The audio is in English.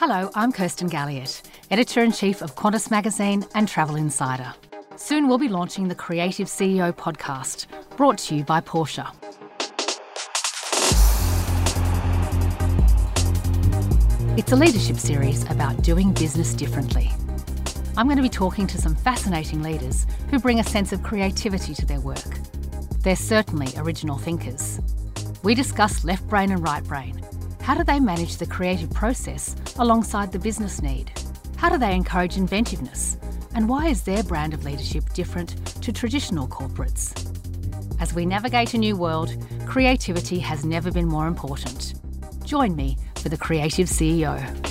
Hello, I'm Kirsten Galliott, editor in chief of Qantas Magazine and Travel Insider. Soon we'll be launching the Creative CEO podcast, brought to you by Porsche. It's a leadership series about doing business differently. I'm going to be talking to some fascinating leaders who bring a sense of creativity to their work. They're certainly original thinkers. We discuss left brain and right brain. How do they manage the creative process alongside the business need? How do they encourage inventiveness? And why is their brand of leadership different to traditional corporates? As we navigate a new world, creativity has never been more important. Join me for the Creative CEO.